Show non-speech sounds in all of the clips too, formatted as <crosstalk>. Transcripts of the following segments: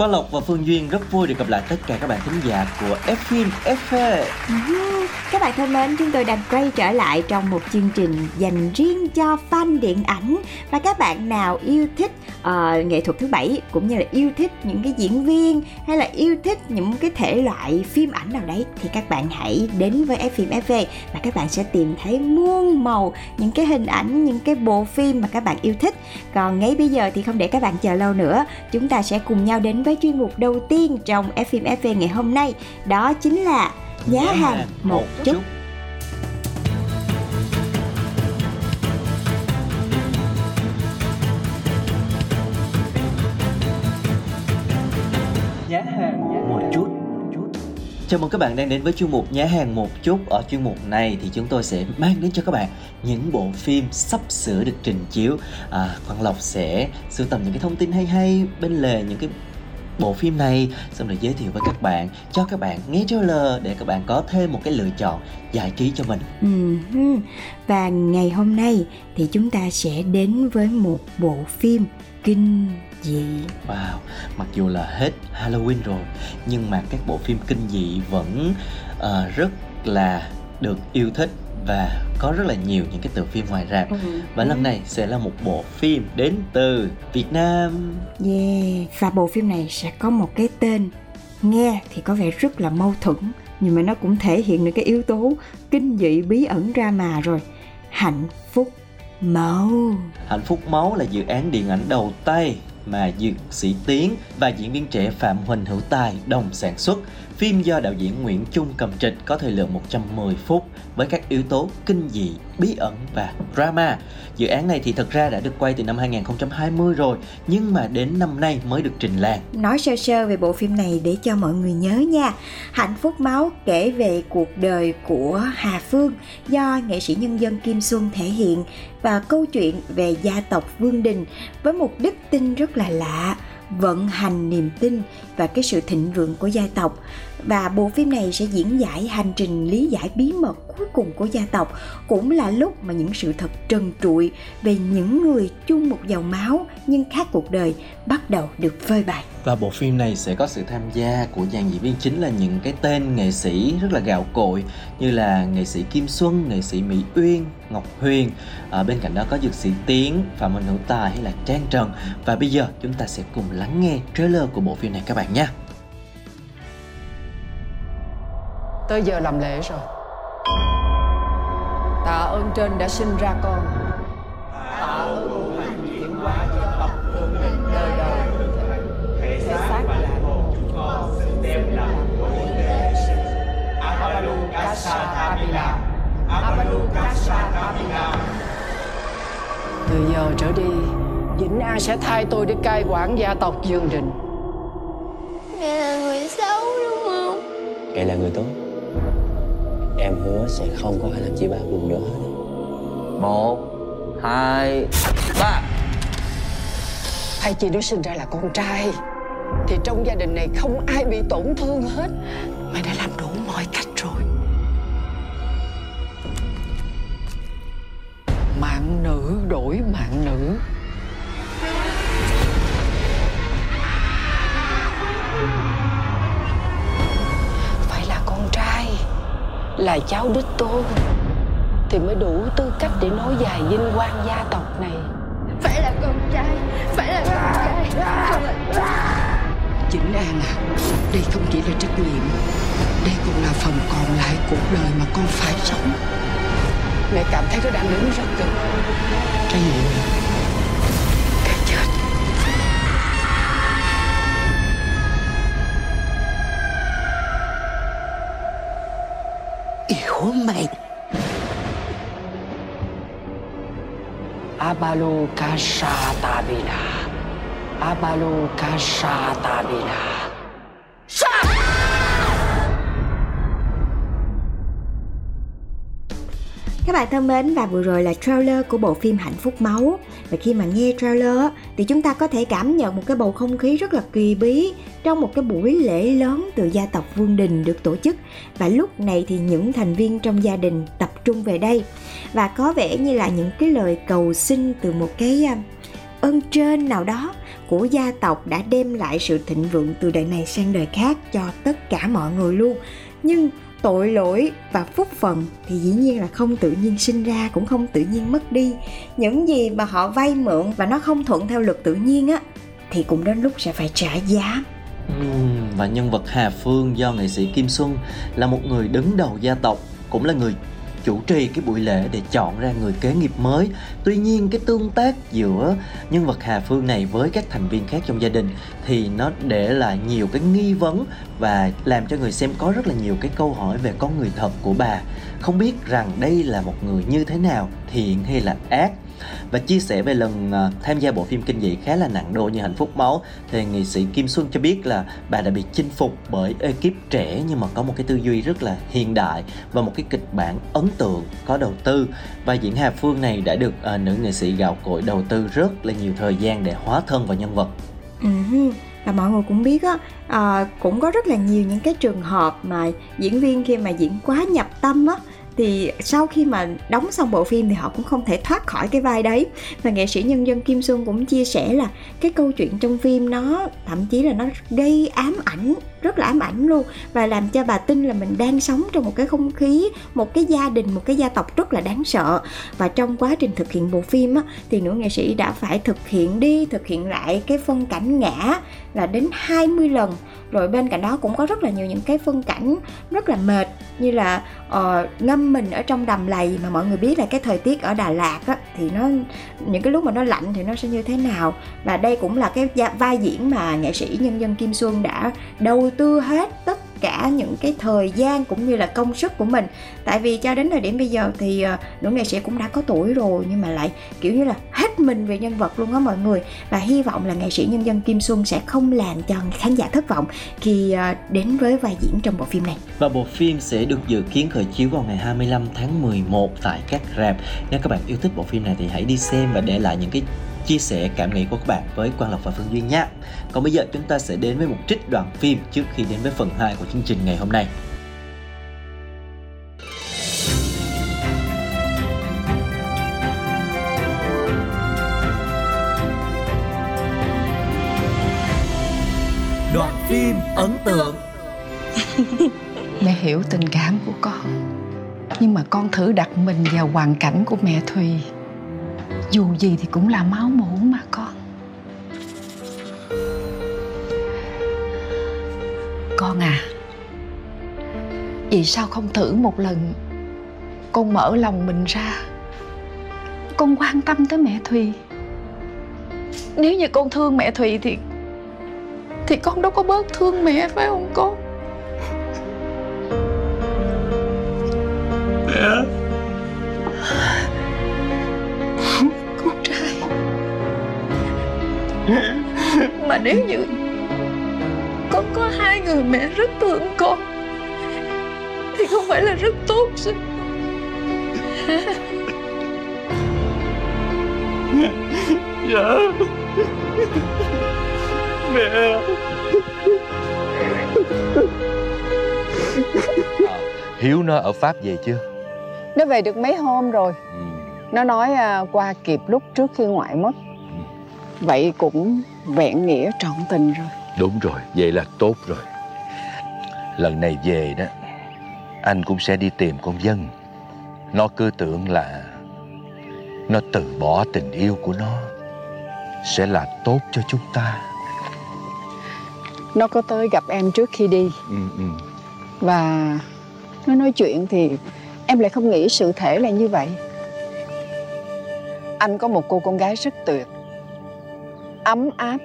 Quang Lộc và Phương Duyên rất vui được gặp lại tất cả các bạn thính giả của F phim FV. Các bạn thân mến, chúng tôi đang quay trở lại trong một chương trình dành riêng cho fan điện ảnh và các bạn nào yêu thích uh, nghệ thuật thứ bảy cũng như là yêu thích những cái diễn viên hay là yêu thích những cái thể loại phim ảnh nào đấy thì các bạn hãy đến với F phim FV và các bạn sẽ tìm thấy muôn màu những cái hình ảnh, những cái bộ phim mà các bạn yêu thích. Còn ngay bây giờ thì không để các bạn chờ lâu nữa, chúng ta sẽ cùng nhau đến với chuyên mục đầu tiên trong F phim FV ngày hôm nay, đó chính là giá hàng một chút. Nhá hàng một chút. Chào mừng các bạn đang đến với chuyên mục Nhá hàng một chút. Ở chuyên mục này thì chúng tôi sẽ mang đến cho các bạn những bộ phim sắp sửa được trình chiếu. À, Quang Lộc sẽ sưu tầm những cái thông tin hay hay bên lề những cái bộ phim này. Xong rồi giới thiệu với các bạn cho các bạn nghe trailer để các bạn có thêm một cái lựa chọn giải trí cho mình. Ừm, Và ngày hôm nay thì chúng ta sẽ đến với một bộ phim kinh dị. Wow, mặc dù là hết Halloween rồi nhưng mà các bộ phim kinh dị vẫn ờ, rất là được yêu thích và có rất là nhiều những cái tựa phim ngoài rạp và lần này sẽ là một bộ phim đến từ Việt Nam Yeah. Và bộ phim này sẽ có một cái tên nghe thì có vẻ rất là mâu thuẫn nhưng mà nó cũng thể hiện được cái yếu tố kinh dị bí ẩn ra mà rồi. Hạnh phúc máu. Hạnh phúc máu là dự án điện ảnh đầu tay mà dược sĩ Tiến và diễn viên trẻ Phạm Huỳnh Hữu Tài đồng sản xuất. Phim do đạo diễn Nguyễn Trung cầm trịch có thời lượng 110 phút với các yếu tố kinh dị, bí ẩn và drama. Dự án này thì thật ra đã được quay từ năm 2020 rồi nhưng mà đến năm nay mới được trình làng. Nói sơ sơ về bộ phim này để cho mọi người nhớ nha. Hạnh phúc máu kể về cuộc đời của Hà Phương do nghệ sĩ nhân dân Kim Xuân thể hiện và câu chuyện về gia tộc Vương Đình với một đức tin rất là lạ vận hành niềm tin và cái sự thịnh vượng của gia tộc và bộ phim này sẽ diễn giải hành trình lý giải bí mật cuối cùng của gia tộc cũng là lúc mà những sự thật trần trụi về những người chung một dòng máu nhưng khác cuộc đời bắt đầu được phơi bày Và bộ phim này sẽ có sự tham gia của dàn diễn viên chính là những cái tên nghệ sĩ rất là gạo cội như là nghệ sĩ Kim Xuân, nghệ sĩ Mỹ Uyên, Ngọc Huyền. Ở bên cạnh đó có dược sĩ Tiến, Phạm Minh Hữu Tài hay là Trang Trần. Và bây giờ chúng ta sẽ cùng lắng nghe trailer của bộ phim này các bạn nhé. Tới giờ làm lễ rồi. Tạ ơn trên đã sinh ra con. Tạ ơn hữu hành chuyển hóa cho tộc thương định đời đời. Thể xác là một chúng con xứng đem làm của lễ Abalu Kasa Tamila Abalu Kasa Tamila Từ giờ trở đi Vĩnh An sẽ thay tôi để cai quản gia tộc Dương Đình. Mẹ là người xấu đúng không? Mẹ là người tốt Em hứa sẽ không có ai làm chị ba buồn nữa. Hết một hai ba. Hay chị nó sinh ra là con trai Thì trong gia đình này không ai bị tổn thương hết. Mày đã làm đủ mọi cách rồi. Mạng nữ đổi mạng nữ Là cháu đích tôn. Thì mới đủ tư cách để nối dài vinh quang gia tộc này. Phải là con trai Phải là con trai. Không là Vĩnh An à Đây không chỉ là trách nhiệm Đây còn là phần còn lại cuộc đời mà con phải sống. Mẹ cảm thấy nó đang đứng rất gần. Trách nhiệm của mày. Abalokashatabila. Abalokashatabila. Các bạn thân mến, và vừa rồi là trailer của bộ phim Hạnh phúc máu. Và khi mà nghe trailer thì chúng ta có thể cảm nhận một cái bầu không khí rất là kỳ bí Trong một cái buổi lễ lớn từ gia tộc Vương Đình được tổ chức. Và lúc này thì những thành viên trong gia đình tập trung về đây. Và có vẻ như là những cái lời cầu xin từ một cái à, ơn trên nào đó của gia tộc đã đem lại sự thịnh vượng từ đời này sang đời khác cho tất cả mọi người luôn. Nhưng tội lỗi và phúc phận thì dĩ nhiên là không tự nhiên sinh ra, cũng không tự nhiên mất đi. Những gì mà họ vay mượn và nó không thuận theo luật tự nhiên á, thì cũng đến lúc sẽ phải trả giá. Và nhân vật Hà Phương do nghệ sĩ Kim Xuân là một người đứng đầu gia tộc, cũng là người chủ trì cái buổi lễ để chọn ra người kế nghiệp mới. Tuy nhiên cái tương tác giữa nhân vật Hà Phương này với các thành viên khác trong gia đình thì nó để lại nhiều cái nghi vấn và làm cho người xem có rất là nhiều cái câu hỏi về con người thật của bà. Không biết rằng đây là một người như thế nào, thiện hay là ác và chia sẻ về lần à, tham gia bộ phim kinh dị khá là nặng đô như hạnh phúc máu. Thì nghệ sĩ Kim Xuân cho biết là bà đã bị chinh phục bởi ekip trẻ nhưng mà có một cái tư duy rất là hiện đại và một cái kịch bản ấn tượng có đầu tư. Và diễn Hà Phương này đã được à, nữ nghệ sĩ gạo cội đầu tư rất là nhiều thời gian để hóa thân vào nhân vật. Ừ, và mọi người cũng biết á à, cũng có rất là nhiều những cái trường hợp mà diễn viên khi mà diễn quá nhập tâm á thì sau khi mà đóng xong bộ phim thì họ cũng không thể thoát khỏi cái vai đấy. Và nghệ sĩ nhân dân Kim Xuân cũng chia sẻ là cái câu chuyện trong phim nó thậm chí là nó gây ám ảnh rất là ám ảnh luôn. Và làm cho bà tin là mình đang sống trong một cái không khí một cái gia đình một cái gia tộc rất là đáng sợ. Và trong quá trình thực hiện bộ phim á, thì nữ nghệ sĩ đã phải thực hiện đi thực hiện lại cái phân cảnh ngã là đến 20 lần. Rồi bên cạnh đó cũng có rất là nhiều những cái phân cảnh rất là mệt như là uh, ngâm mình ở trong đầm lầy mà mọi người biết là cái thời tiết ở Đà Lạt á, thì nó những cái lúc mà nó lạnh thì nó sẽ như thế nào. Và đây cũng là cái vai diễn mà nghệ sĩ nhân dân Kim Xuân đã đầu tư hết tất cả những cái thời gian cũng như là công sức của mình. Tại vì cho đến thời điểm bây giờ thì ờ, nữ nghệ sĩ cũng đã có tuổi rồi nhưng mà lại, kiểu như là, hết mình về nhân vật luôn á mọi người. Và hy vọng là nghệ sĩ nhân dân Kim Xuân sẽ không làm cho khán giả thất vọng khi ờ, đến với vai diễn trong bộ phim này. Và bộ phim sẽ được dự kiến khởi chiếu vào ngày 25 tháng 11 tại các rạp. Nếu các bạn yêu thích bộ phim này thì hãy đi xem và để lại những cái chia sẻ cảm nghĩ của các bạn với Quang Lộc và Phương Duyên nhé. Còn bây giờ chúng ta sẽ đến với một trích đoạn phim trước khi đến với phần 2 của chương trình ngày hôm nay. Đoạn phim ấn tượng <laughs> Mẹ hiểu tình cảm của con Nhưng mà con thử đặt mình vào hoàn cảnh của mẹ Thùy dù gì thì cũng là máu mủ mà, con. Con à vì sao không thử một lần? Con mở lòng mình ra. Con quan tâm tới mẹ thùy. Nếu như con thương mẹ thùy thì thì con đâu có bớt thương mẹ, phải không con? Nếu như con có hai người mẹ rất thương con thì không phải là rất tốt sao? <laughs> Dạ. Mẹ. Hiếu nó ở pháp về chưa? Nó về được mấy hôm rồi. Ừ. nó nói uh, qua kịp lúc trước khi ngoại mất vậy cũng vẹn nghĩa trọn tình rồi. Đúng rồi vậy là tốt rồi. Lần này về đó anh cũng sẽ đi tìm con dân. Nó cứ tưởng là nó từ bỏ tình yêu của nó sẽ là tốt cho chúng ta. Nó có tới gặp em trước khi đi. Ừ, ừ. và nó nói chuyện thì em lại không nghĩ sự thể là như vậy. Anh có một cô con gái rất tuyệt ấm áp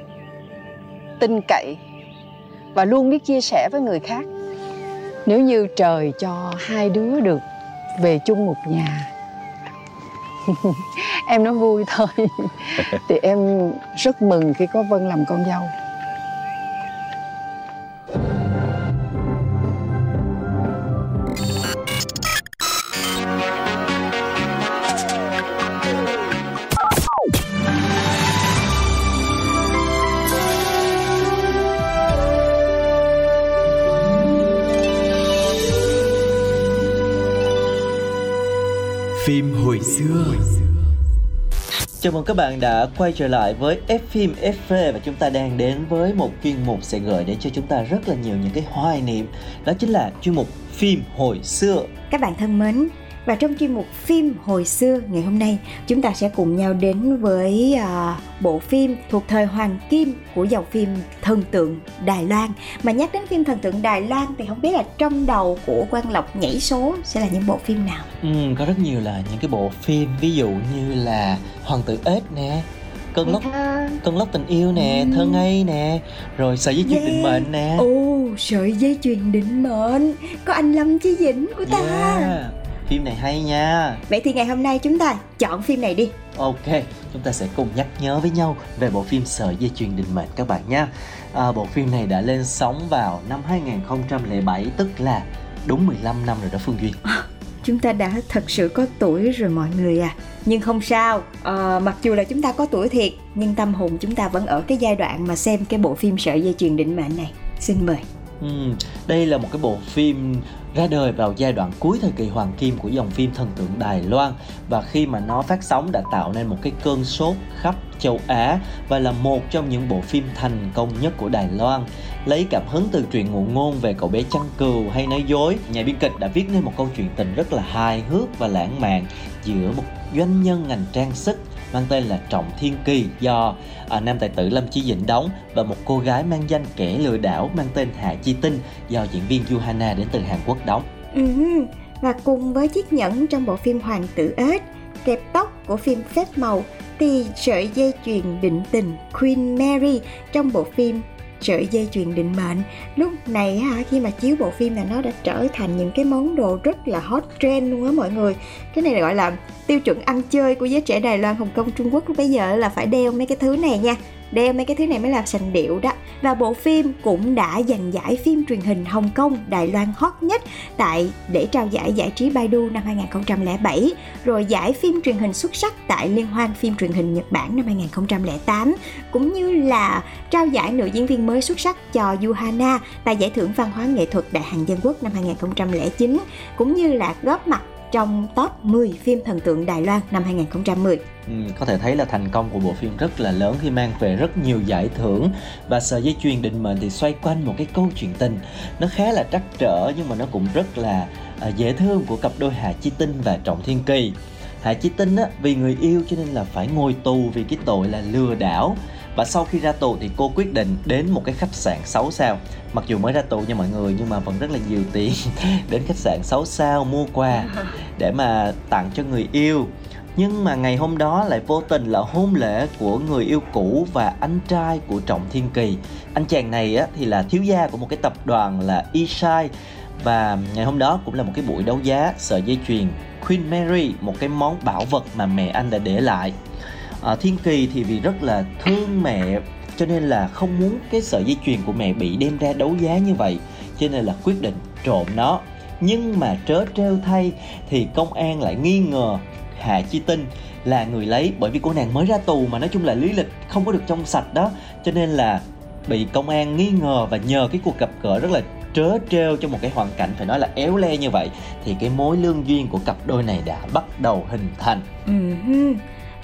tin cậy và luôn biết chia sẻ với người khác. Nếu như trời cho hai đứa được về chung một nhà <laughs> em nói vui thôi. <laughs> Thì em rất mừng khi có vân làm con dâu mừng các bạn đã quay trở lại với F phim FV và chúng ta đang đến với một chuyên mục sẽ gửi đến cho chúng ta rất là nhiều những cái hoài niệm đó chính là chuyên mục phim hồi xưa. Các bạn thân mến, và trong chuyên mục phim hồi xưa ngày hôm nay chúng ta sẽ cùng nhau đến với uh, bộ phim thuộc thời hoàng kim của dòng phim thần tượng Đài Loan mà nhắc đến phim thần tượng Đài Loan thì không biết là trong đầu của Quang Lộc nhảy số sẽ là những bộ phim nào Ừ, có rất nhiều là những cái bộ phim ví dụ như là Hoàng tử ếch nè cơn lốc cơn lốc tình yêu nè Ừ. thơ ngây nè rồi sợi dây chuyền Yeah. định mệnh nè Ồ, sợi dây chuyền định mệnh Có anh Lâm Chí Dĩnh của ta yeah. Phim này hay nha. Vậy thì ngày hôm nay chúng ta chọn phim này đi. Ok, chúng ta sẽ cùng nhắc nhớ với nhau về bộ phim Sợi dây chuyền định mệnh các bạn nha. À, bộ phim này đã lên sóng vào năm 2007 tức là đúng 15 năm rồi đó Phương Duyên. Chúng ta đã thật sự có tuổi rồi mọi người à. Nhưng không sao Ờ, Mặc dù là chúng ta có tuổi thiệt Nhưng tâm hồn chúng ta vẫn ở cái giai đoạn mà xem cái bộ phim sợi dây chuyền định mệnh này. Xin mời Ừ, đây là một cái bộ phim ra đời vào giai đoạn cuối thời kỳ hoàng kim của dòng phim thần tượng Đài Loan và khi mà nó phát sóng đã tạo nên một cái cơn sốt khắp châu Á và là một trong những bộ phim thành công nhất của Đài Loan. Lấy cảm hứng từ truyện ngụ ngôn về cậu bé chăn cừu hay nói dối, nhà biên kịch đã viết nên một câu chuyện tình rất là hài hước và lãng mạn giữa một doanh nhân ngành trang sức mang tên là Trọng Thiên Kỳ do à, nam tài tử Lâm Chí Dĩnh đóng và một cô gái mang danh kẻ lừa đảo mang tên Hạ Chi Tinh do diễn viên Johanna đến từ Hàn Quốc đóng. Ừ, Và cùng với chiếc nhẫn trong bộ phim Hoàng tử ếch Kẹp tóc của phim Phép màu Thì sợi dây chuyền định tình Queen Mary trong bộ phim sợi dây chuyền định mệnh. Lúc này á khi mà chiếu bộ phim là nó đã trở thành những cái món đồ rất là hot trend luôn á mọi người. Cái này gọi là tiêu chuẩn ăn chơi của giới trẻ Đài Loan, Hồng Kông, Trung Quốc lúc bây giờ là phải đeo mấy cái thứ này nha đeo mấy cái thứ này mới là sành điệu đó và bộ phim cũng đã giành giải phim truyền hình Hồng Kông, Đài Loan hot nhất tại để trao giải giải trí Baidu năm 2007 rồi giải phim truyền hình xuất sắc tại Liên hoan phim truyền hình Nhật Bản năm 2008 cũng như là trao giải nữ diễn viên mới xuất sắc cho Yuhana tại giải thưởng văn hóa nghệ thuật Đại Hàn Dân Quốc năm 2009 cũng như là góp mặt trong top 10 phim thần tượng Đài Loan năm 2010. Ừ, có thể thấy là thành công của bộ phim rất là lớn khi mang về rất nhiều giải thưởng. Và sợi dây chuyền định mệnh thì xoay quanh một cái câu chuyện tình. Nó khá là trắc trở nhưng mà nó cũng rất là à, dễ thương của cặp đôi Hà Chi Tinh và Trọng Thiên Kỳ. Hạ Chi Tinh á, vì người yêu cho nên là phải ngồi tù vì cái tội là lừa đảo. Và sau khi ra tù thì cô quyết định đến một cái khách sạn 6 sao mặc dù mới ra tù nha mọi người nhưng mà vẫn rất là nhiều tiền <laughs> đến khách sạn 6 sao mua quà <laughs> để mà tặng cho người yêu nhưng mà ngày hôm đó lại vô tình là hôn lễ của người yêu cũ và anh trai của Trọng Thiên Kỳ. Anh chàng này á, thì là thiếu gia của một cái tập đoàn là isai và ngày hôm đó cũng là một cái buổi đấu giá sợi dây chuyền Queen Mary một cái món bảo vật mà mẹ anh đã để lại. À, Thiên Kỳ thì vì rất là thương mẹ cho nên là không muốn cái sợi dây chuyền của mẹ bị đem ra đấu giá như vậy cho nên là quyết định trộm nó. Nhưng mà trớ trêu thay thì công an lại nghi ngờ Hạ Chi Tinh là người lấy bởi vì cô nàng mới ra tù mà nói chung là lý lịch không có được trong sạch đó. Cho nên là bị công an nghi ngờ và nhờ cái cuộc gặp gỡ rất là trớ trêu trong một cái hoàn cảnh phải nói là éo le như vậy, thì cái mối lương duyên của cặp đôi này đã bắt đầu hình thành. Ừ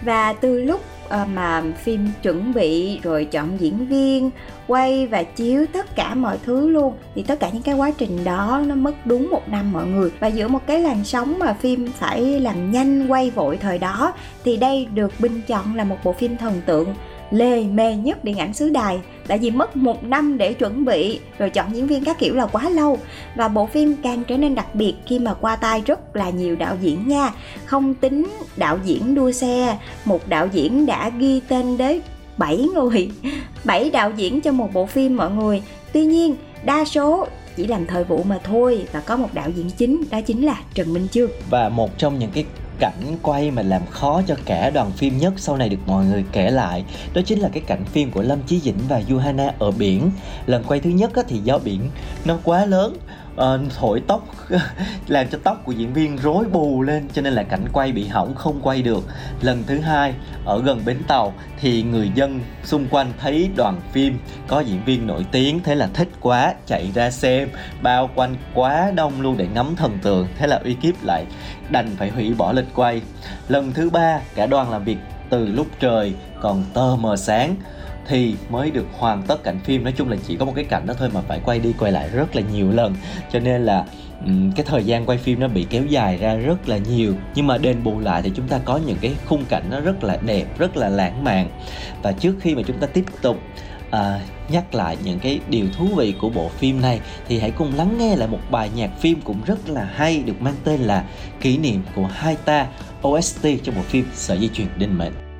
và từ lúc Ờ, mà phim chuẩn bị rồi chọn diễn viên, quay và chiếu tất cả mọi thứ luôn. Thì tất cả những cái quá trình đó nó mất đúng một năm mọi người. Và giữa một cái làn sóng mà phim phải làm nhanh, quay vội thời đó, thì đây được bình chọn là một bộ phim thần tượng lê, mê nhất điện ảnh xứ đài. Tại vì mất một năm để chuẩn bị, rồi chọn diễn viên các kiểu là quá lâu. Và bộ phim càng trở nên đặc biệt khi mà qua tay rất là nhiều đạo diễn nha. Không tính đạo diễn đua xe, một đạo diễn đã ghi tên đến 7 người <laughs> 7 đạo diễn cho một bộ phim mọi người. Tuy nhiên, đa số chỉ làm thời vụ mà thôi, và có một đạo diễn chính, đó chính là Trần Minh Chương. Và một trong những cái cảnh quay mà làm khó cho cả đoàn phim nhất sau này được mọi người kể lại, đó chính là cái cảnh phim của Lâm Chí Dĩnh và Yuhana ở biển. Lần quay thứ nhất thì do biển, nó quá lớn uh, thổi tóc. <laughs> Làm cho tóc của diễn viên rối bù lên cho nên là cảnh quay bị hỏng không quay được. Lần thứ hai ở gần bến tàu thì người dân xung quanh thấy đoàn phim có diễn viên nổi tiếng thế là thích quá chạy ra xem. Bao quanh quá đông luôn để ngắm thần tượng thế là ekip lại đành phải hủy bỏ lịch quay. Lần thứ ba cả đoàn làm việc từ lúc trời còn tơ mờ sáng thì mới được hoàn tất cảnh phim. Nói chung là chỉ có một cái cảnh đó thôi mà phải quay đi quay lại rất là nhiều lần. Cho nên là cái thời gian quay phim nó bị kéo dài ra rất là nhiều. Nhưng mà đền bù lại thì chúng ta có những cái khung cảnh nó rất là đẹp rất là lãng mạn. Và trước khi mà chúng ta tiếp tục à, nhắc lại những cái điều thú vị của bộ phim này thì hãy cùng lắng nghe lại một bài nhạc phim cũng rất là hay được mang tên là kỷ niệm của hai ta OST trong bộ phim Sợi dây chuyền đinh mệnh《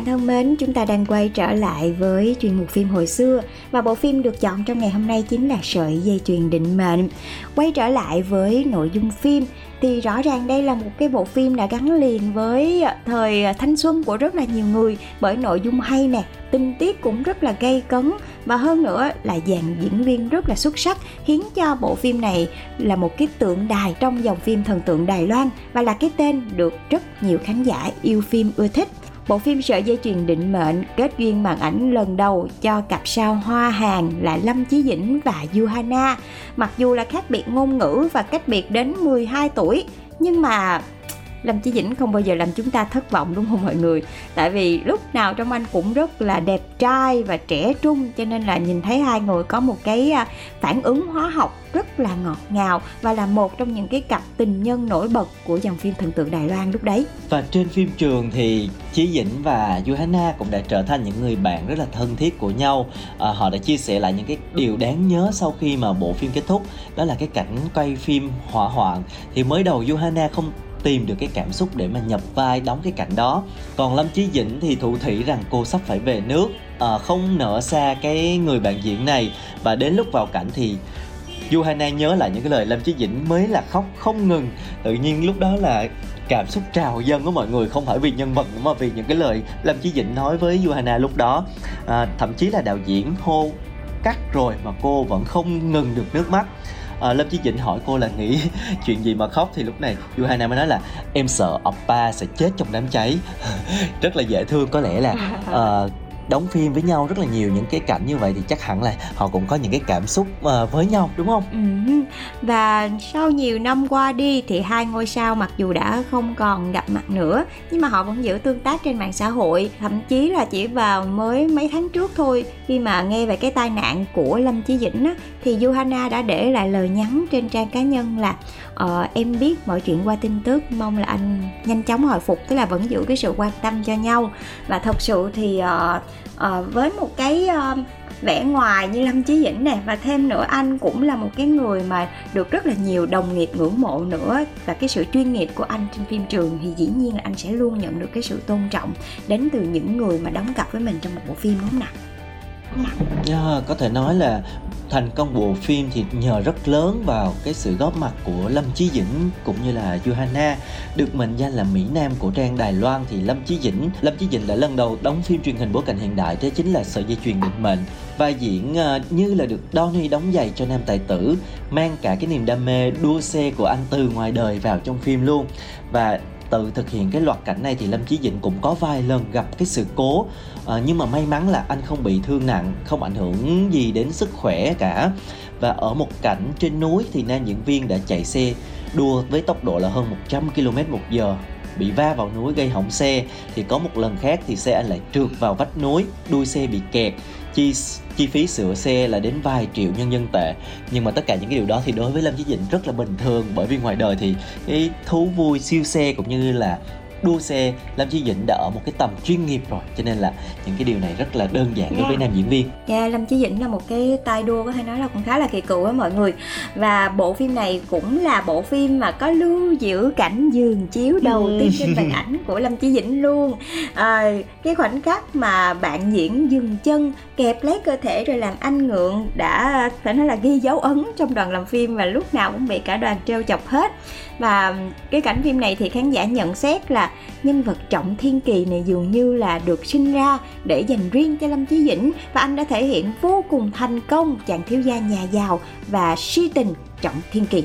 bạn thân mến, chúng ta đang quay trở lại với chuyên mục phim hồi xưa và bộ phim được chọn trong ngày hôm nay chính là Sợi dây chuyền định mệnh. Quay trở lại với nội dung phim thì rõ ràng đây là một cái bộ phim đã gắn liền với thời thanh xuân của rất là nhiều người bởi nội dung hay nè, tình tiết cũng rất là gây cấn và hơn nữa là dàn diễn viên rất là xuất sắc khiến cho bộ phim này là một cái tượng đài trong dòng phim thần tượng Đài Loan và là cái tên được rất nhiều khán giả yêu phim ưa thích. Bộ phim Sợi dây chuyền định mệnh kết duyên màn ảnh lần đầu cho cặp sao hoa hàng là Lâm Chí Dĩnh và Yuhana. Mặc dù là khác biệt ngôn ngữ và cách biệt đến 12 tuổi, nhưng mà Lâm Chí Dĩnh không bao giờ làm chúng ta thất vọng đúng không mọi người? Tại vì lúc nào trong anh cũng rất là đẹp trai và trẻ trung Cho nên là nhìn thấy hai người có một cái à, phản ứng hóa học rất là ngọt ngào Và là một trong những cái cặp tình nhân nổi bật của dòng phim thần tượng Đài Loan lúc đấy. Và trên phim trường thì Chí Dĩnh và Johanna cũng đã trở thành những người bạn rất là thân thiết của nhau. À, Họ đã chia sẻ lại những cái điều đáng nhớ sau khi mà bộ phim kết thúc Đó là cái cảnh quay phim hỏa hoạn. Thì mới đầu Johanna không tìm được cái cảm xúc để mà nhập vai đóng cái cảnh đó. Còn lâm chí dĩnh thì thủ thỉ rằng cô sắp phải về nước à, không nỡ xa cái người bạn diễn này. Và đến lúc vào cảnh thì Johanna nhớ lại những cái lời Lâm Chí Dĩnh mới là khóc không ngừng. Tự nhiên lúc đó là cảm xúc trào dâng của mọi người không phải vì nhân vật mà vì những cái lời Lâm Chí Dĩnh nói với Johanna lúc đó. À, Thậm chí là đạo diễn hô cắt rồi mà cô vẫn không ngừng được nước mắt à, lâm chí dĩnh hỏi cô là nghĩ <laughs> chuyện gì mà khóc thì lúc này Johanna mới nói là em sợ oppa sẽ chết trong đám cháy. <laughs> Rất là dễ thương có lẽ là uh, <laughs> đóng phim với nhau rất là nhiều những cái cảnh như vậy thì chắc hẳn là họ cũng có những cái cảm xúc uh, với nhau đúng không? Ừ. Và sau nhiều năm qua đi thì hai ngôi sao mặc dù đã không còn gặp mặt nữa nhưng mà họ vẫn giữ tương tác trên mạng xã hội thậm chí là chỉ vào mới mấy tháng trước thôi khi mà nghe về cái tai nạn của Lâm Chí Dĩnh á, thì Johanna đã để lại lời nhắn trên trang cá nhân là ờ, em biết mọi chuyện qua tin tức mong là anh nhanh chóng hồi phục tức là vẫn giữ cái sự quan tâm cho nhau và thật sự thì uh, uh, với một cái uh, vẻ ngoài như Lâm Chí Dĩnh nè và thêm nữa anh cũng là một cái người mà được rất là nhiều đồng nghiệp ngưỡng mộ nữa và cái sự chuyên nghiệp của anh trên phim trường thì dĩ nhiên là anh sẽ luôn nhận được cái sự tôn trọng đến từ những người mà đóng cặp với mình trong một bộ phim đúng không nào? Yeah, có thể nói là thành công bộ phim thì nhờ rất lớn vào cái sự góp mặt của Lâm Chí Dĩnh cũng như là Johanna. Được mệnh danh là Mỹ Nam của trang Đài Loan thì Lâm Chí Dĩnh, Lâm Chí Dĩnh đã lần đầu đóng phim truyền hình bối cảnh hiện đại, thế chính là sợi dây chuyền định mệnh. Vai diễn ờ, như là được Donnie đóng giày cho nam tài tử, mang cả cái niềm đam mê đua xe của anh từ ngoài đời vào trong phim luôn. Và tự thực hiện cái loạt cảnh này thì Lâm Chí Dĩnh cũng có vài lần gặp cái sự cố. À, nhưng mà may mắn là anh không bị thương nặng không ảnh hưởng gì đến sức khỏe cả. Và ở một cảnh trên núi thì nam diễn viên đã chạy xe đua với tốc độ là hơn 100 km một giờ bị va vào núi gây hỏng xe. Thì có một lần khác thì xe anh lại trượt vào vách núi đuôi xe bị kẹt chi chi phí sửa xe là đến vài triệu nhân dân tệ. Nhưng mà tất cả những cái điều đó thì đối với lâm chí dĩnh rất là bình thường. Bởi vì ngoài đời thì cái thú vui siêu xe cũng như là đua xe Lâm Chí Dĩnh đã ở một cái tầm chuyên nghiệp rồi cho nên là những cái điều này rất là đơn giản đối với nam diễn viên. Dạ yeah, Lâm Chí Dĩnh là một cái tay đua có thể nói là cũng khá là kỳ cựu với mọi người và bộ phim này cũng là bộ phim mà có lưu giữ cảnh giường chiếu đầu ừ. tiên trên màn ảnh của Lâm Chí Dĩnh luôn. À, cái khoảnh khắc mà bạn diễn dừng chân kẹp lấy cơ thể rồi làm anh ngượng đã phải nói là ghi dấu ấn trong đoàn làm phim và lúc nào cũng bị cả đoàn trêu chọc hết và cái cảnh phim này thì khán giả nhận xét là nhân vật trọng thiên kỳ này dường như là được sinh ra để dành riêng cho lâm chí dĩnh và anh đã thể hiện vô cùng thành công chàng thiếu gia nhà giàu và si tình trọng thiên kỳ.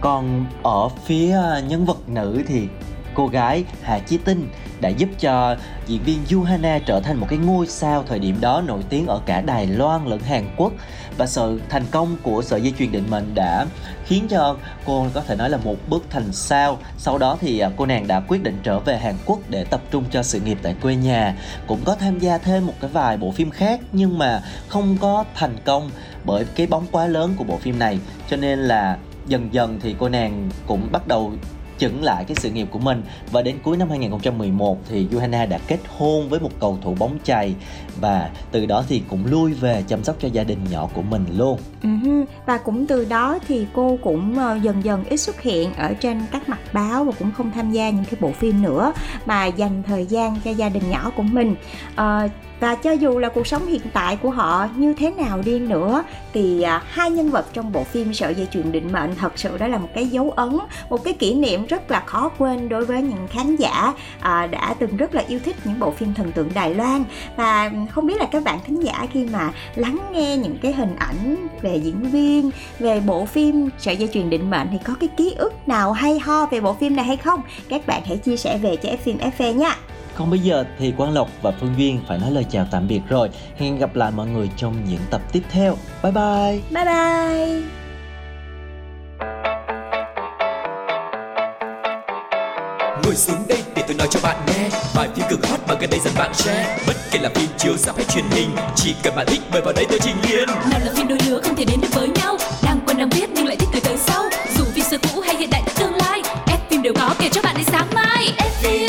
Còn ở phía à, nhân vật nữ thì cô gái Hà Chí Tinh đã giúp cho diễn viên Yuhana trở thành một cái ngôi sao thời điểm đó nổi tiếng ở cả Đài Loan lẫn Hàn Quốc. Và sự thành công của sợi dây chuyền định mệnh đã khiến cho cô có thể nói là một bước thành sao. Sau đó thì à, cô nàng đã quyết định trở về Hàn Quốc để tập trung cho sự nghiệp tại quê nhà. Cũng có tham gia thêm một cái vài bộ phim khác nhưng mà không có thành công bởi cái bóng quá lớn của bộ phim này. Cho nên là dần dần thì cô nàng cũng bắt đầu chững lại cái sự nghiệp của mình và đến cuối năm 2011 thì Johanna đã kết hôn với một cầu thủ bóng chày và từ đó thì cũng lui về chăm sóc cho gia đình nhỏ của mình luôn. Uh-huh. Và cũng từ đó thì cô cũng ờ, dần dần ít xuất hiện ở trên các mặt báo và cũng không tham gia những cái bộ phim nữa mà dành thời gian cho gia đình nhỏ của mình. Uh, và cho dù là cuộc sống hiện tại của họ như thế nào đi nữa thì à, hai nhân vật trong bộ phim sợi dây chuyền định mệnh thật sự đó là một cái dấu ấn một cái kỷ niệm rất là khó quên đối với những khán giả à, đã từng rất là yêu thích những bộ phim thần tượng Đài Loan. Và không biết là các bạn thính giả khi mà lắng nghe những cái hình ảnh về diễn viên về bộ phim sợi dây chuyền định mệnh thì có cái ký ức nào hay ho về bộ phim này hay không? Các bạn hãy chia sẻ về cho F FV nha. Còn bây giờ thì Quang Lộc và Phương Duyên phải nói lời chào tạm biệt rồi. Hẹn gặp lại mọi người trong những tập tiếp theo. Bye bye. Bye bye. Ngồi xuống đây để tôi nói cho bạn nghe Bài phim cực hot mà gần đây dần bạn share Bất kể là phim chiếu ra hay truyền hình Chỉ cần bạn thích mời vào đây tôi trình liền Nào là phim đôi lứa không thể đến được với nhau Đang quen đang biết nhưng lại thích từ tới sau Dù phim xưa cũ hay hiện đại tương lai Ép phim đều có kể cho bạn đến sáng mai Ép phim